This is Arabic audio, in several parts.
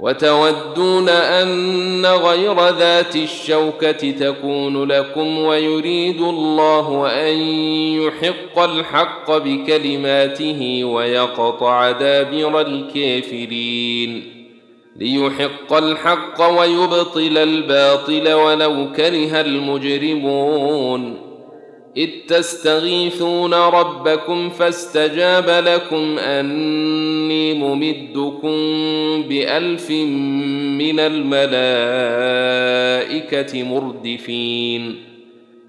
وتودون أن غير ذات الشوكة تكون لكم ويريد الله أن يحق الحق بكلماته ويقطع دابر الكافرين ليحق الحق ويبطل الباطل ولو كره المجرمون اذ تستغيثون ربكم فاستجاب لكم اني ممدكم بالف من الملائكه مردفين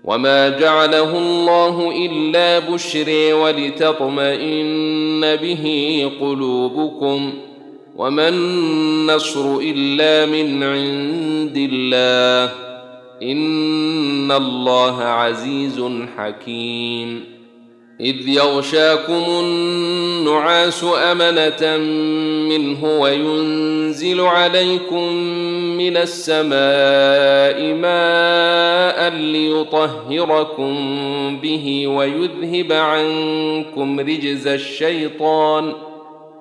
وما جعله الله الا بشري ولتطمئن به قلوبكم وما النصر الا من عند الله إن الله عزيز حكيم. إذ يغشاكم النعاس أمنة منه وينزل عليكم من السماء ماء ليطهركم به ويذهب عنكم رجز الشيطان.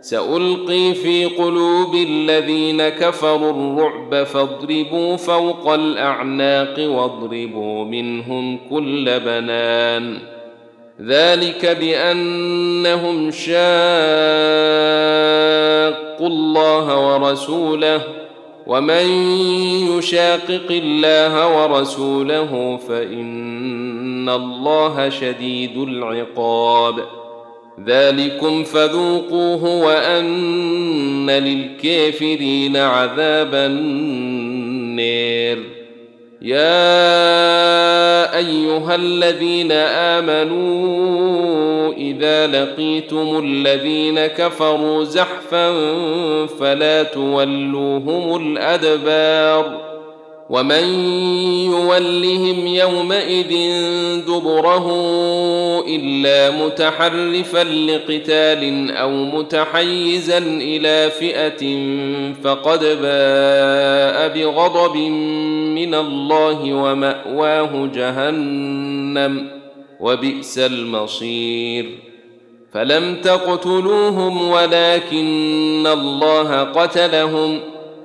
سألقي في قلوب الذين كفروا الرعب فاضربوا فوق الأعناق واضربوا منهم كل بنان. ذلك بأنهم شاقوا الله ورسوله ومن يشاقق الله ورسوله فإن الله شديد العقاب. ذلكم فذوقوه وأن للكافرين عذاب النير. يا أيها الذين آمنوا إذا لقيتم الذين كفروا زحفا فلا تولوهم الأدبار. ومن يولهم يومئذ دبره إلا متحرفا لقتال أو متحيزا إلى فئة فقد باء بغضب من الله ومأواه جهنم وبئس المصير. فلم تقتلوهم ولكن الله قتلهم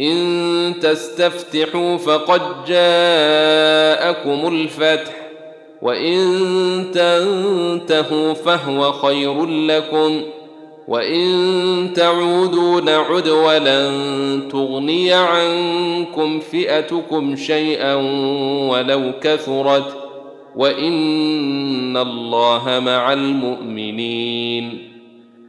إن تستفتحوا فقد جاءكم الفتح وإن تنتهوا فهو خير لكم وإن تعودوا نعد ولن تغني عنكم فئتكم شيئا ولو كثرت وإن الله مع المؤمنين.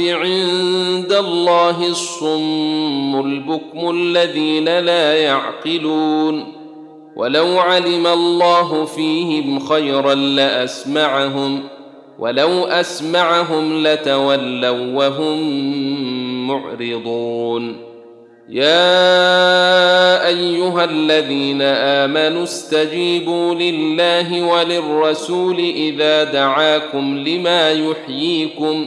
عند الله الصم البكم الذين لا يعقلون ولو علم الله فيهم خيرا لاسمعهم ولو اسمعهم لتولوا وهم معرضون يا ايها الذين امنوا استجيبوا لله وللرسول اذا دعاكم لما يحييكم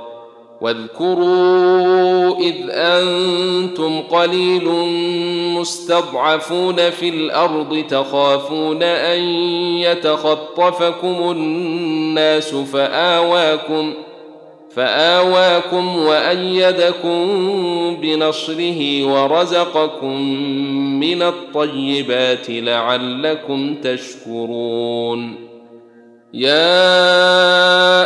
واذكروا إذ أنتم قليل مستضعفون في الأرض تخافون أن يتخطفكم الناس فاواكم ۖ فآواكم وأيدكم بنصره ورزقكم من الطيبات لعلكم تشكرون يا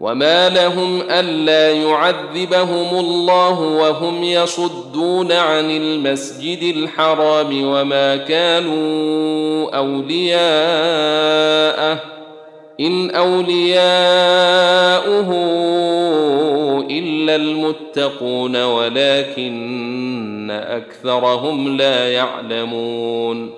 وما لهم الا يعذبهم الله وهم يصدون عن المسجد الحرام وما كانوا اولياءه ان اولياؤه الا المتقون ولكن اكثرهم لا يعلمون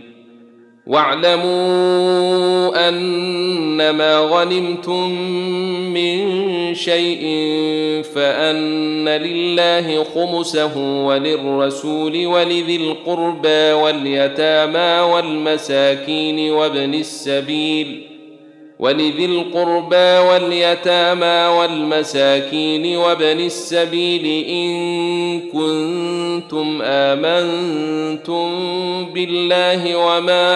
واعلموا أنما غنمتم من شيء فأن لله خمسه وللرسول ولذي القربى واليتامى والمساكين وابن السبيل ولذي القربى واليتامى والمساكين وابن السبيل إن كنتم آمنتم بالله وما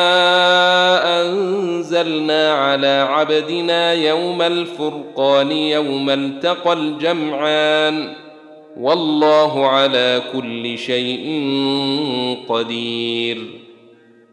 أنزلنا على عبدنا يوم الفرقان يوم التقى الجمعان والله على كل شيء قدير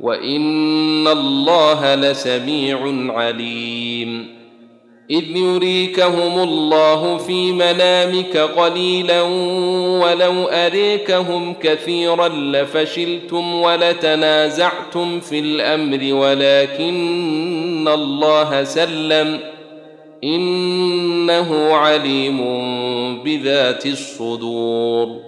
وان الله لسميع عليم. اذ يريكهم الله في منامك قليلا ولو اريكهم كثيرا لفشلتم ولتنازعتم في الامر ولكن الله سلم. انه عليم بذات الصدور.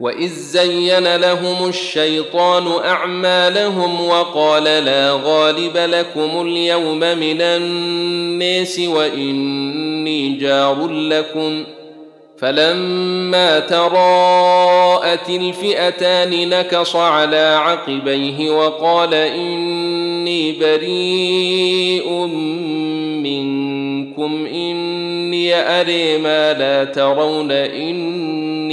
واذ زين لهم الشيطان اعمالهم وقال لا غالب لكم اليوم من الناس واني جار لكم فلما تراءت الفئتان نكص على عقبيه وقال اني بريء منكم اني اري ما لا ترون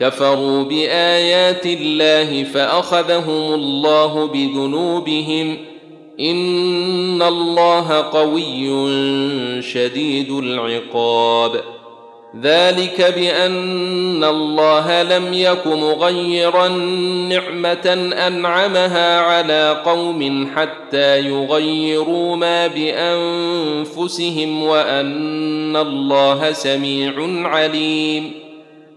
كفروا بآيات الله فأخذهم الله بذنوبهم إن الله قوي شديد العقاب. ذلك بأن الله لم يك مغيرا نعمة أنعمها على قوم حتى يغيروا ما بأنفسهم وأن الله سميع عليم.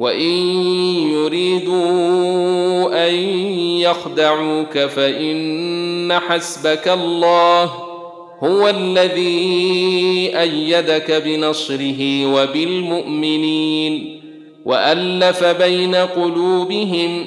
وان يريدوا ان يخدعوك فان حسبك الله هو الذي إيدك بنصره وبالمؤمنين والف بين قلوبهم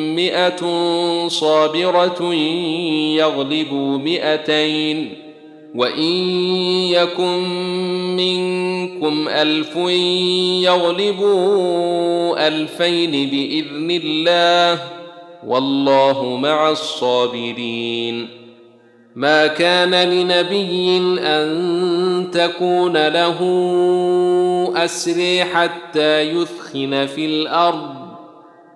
مئة صابرة يغلبوا مئتين وإن يكن منكم ألف يغلبوا ألفين بإذن الله والله مع الصابرين. ما كان لنبي أن تكون له اسري حتى يثخن في الأرض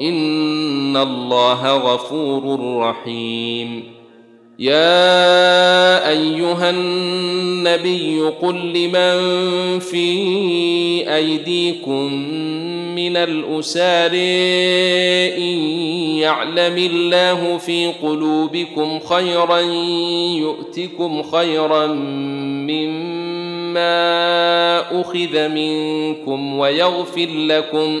ان الله غفور رحيم. يا ايها النبي قل لمن في ايديكم من الاسار ان يعلم الله في قلوبكم خيرا يؤتكم خيرا مما اخذ منكم ويغفر لكم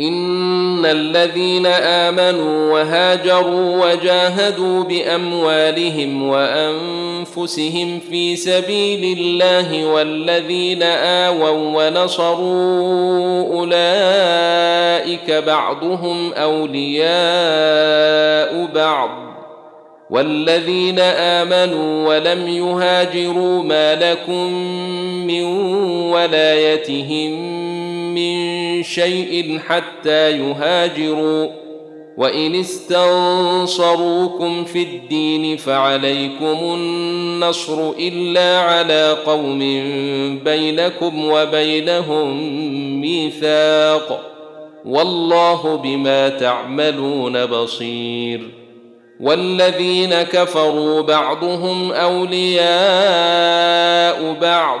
إن الذين آمنوا وهاجروا وجاهدوا بأموالهم وأنفسهم في سبيل الله والذين آووا ونصروا أولئك بعضهم أولياء بعض والذين آمنوا ولم يهاجروا ما لكم من ولايتهم من شيء حتى يهاجروا. وإن استنصروكم في الدين فعليكم النصر إلا على قوم بينكم وبينهم ميثاق. والله بما تعملون بصير. والذين كفروا بعضهم أولياء بعض.